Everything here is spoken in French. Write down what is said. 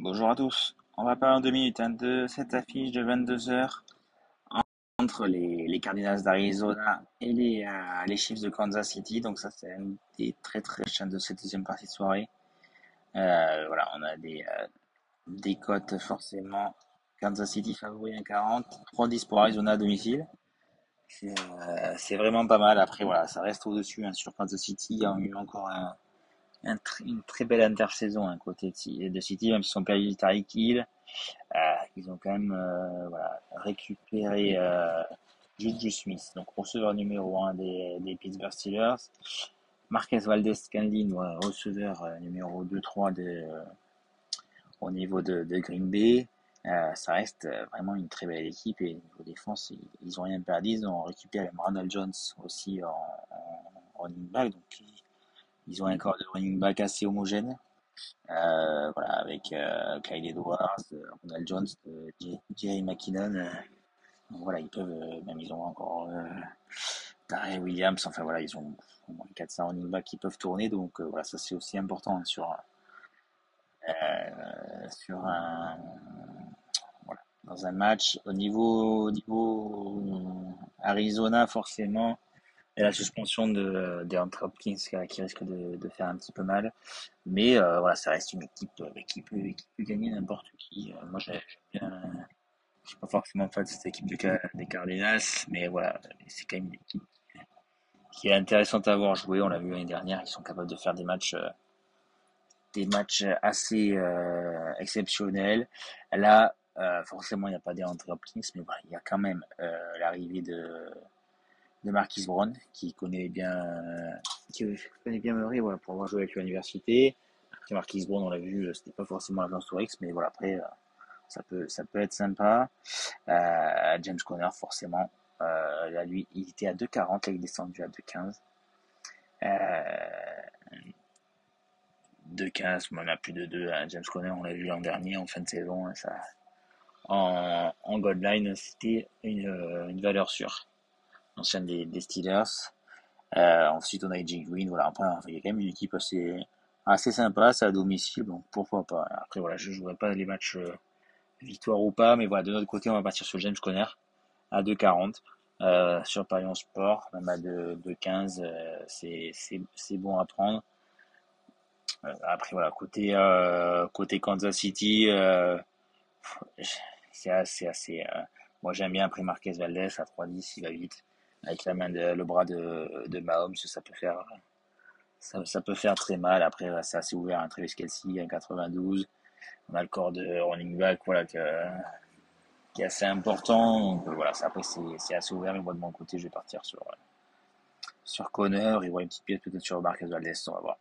Bonjour à tous. On va parler en deux minutes hein, de cette affiche de 22 heures entre les, les Cardinals d'Arizona et les, euh, les, Chiefs de Kansas City. Donc ça, c'est un des très très chiens de cette deuxième partie de soirée. Euh, voilà, on a des, euh, des cotes forcément. Kansas City favori 1,40, 3-10 pour Arizona à domicile. C'est vraiment pas mal. Après, voilà, ça reste au-dessus hein, sur Kansas City. Il y a eu encore un, une très belle intersaison hein, côté de, City, même s'ils ont perdu Tariq Hill. Euh, ils ont quand même euh, voilà, récupéré euh, Juju Smith, donc receveur numéro 1 des, des Pittsburgh Steelers. Marquez Valdez Scanlin, receveur euh, numéro 2-3 euh, au niveau de, de Green Bay. Euh, ça reste vraiment une très belle équipe et niveau défense, ils, ont rien perdu. Ils ont récupéré Ronald Jones aussi en, running back, donc ils ont un corps de running back assez homogène. Euh, voilà, avec euh, Kyle Edwards, euh, Ronald Jones, euh, Jerry McKinnon. Euh, voilà, ils peuvent, même ils ont encore Darrell Williams. Enfin voilà, ils ont au moins 400 running back qui peuvent tourner. Donc voilà, ça c'est aussi important hein, sur sur un dans un match au niveau au niveau Arizona forcément et la suspension de d'Andre Hopkins qui risque de, de, faire un petit peu mal. Mais euh, voilà, ça reste une équipe euh, qui, peut, qui peut gagner n'importe qui. Euh, moi, j'aime bien. Je suis pas forcément fan de cette équipe des Cardinals, mais voilà, c'est quand même une équipe qui est intéressante à voir jouer. On l'a vu l'année dernière, ils sont capables de faire des matchs, des matchs assez euh, exceptionnels. Là, euh, forcément, il n'y a pas d'Andre Hopkins, mais voilà, il y a quand même l'arrivée de de Marquis Brown, qui connaît bien, qui connaît bien Murray, voilà, pour avoir joué avec l'université. Marquis Brown, on l'a vu, euh, c'était pas forcément l'agence Tourix, mais voilà, après, euh, ça peut, ça peut être sympa. Euh, James Conner, forcément, euh, là, lui, il était à 2,40, là, il est descendu à 2,15. Euh, 2,15, on a plus de 2. Hein. James Conner, on l'a vu l'an dernier, en fin de saison, hein, ça, en, en Godline, c'était une, une valeur sûre ancienne des, des Steelers. Euh, ensuite, on a AJ Green. Voilà, après, il y a quand même une équipe assez, assez sympa. C'est à domicile, donc pourquoi pas. Après, voilà, je ne jouerai pas les matchs euh, victoire ou pas, mais voilà, de notre côté, on va partir sur James Conner à 2,40. Euh, sur Parion Sport, même à 2,15, euh, c'est, bon à prendre. Euh, après, voilà, côté, côté Kansas City, c'est assez, assez, moi j'aime bien après Marquez Valdez à 3,10, il va vite avec la main le bras de, Mahomes, ça peut faire ça, peut faire très mal. Après, c'est assez ouvert. Un Travis Kelsey, un 92. On a le corps de running back, voilà, qui est assez important. Donc, voilà, après, c'est assez ouvert. Mais moi, de mon côté, je vais partir sur, sur Connor et voir une petite pièce peut-être sur Marquez Valdez. On va voir.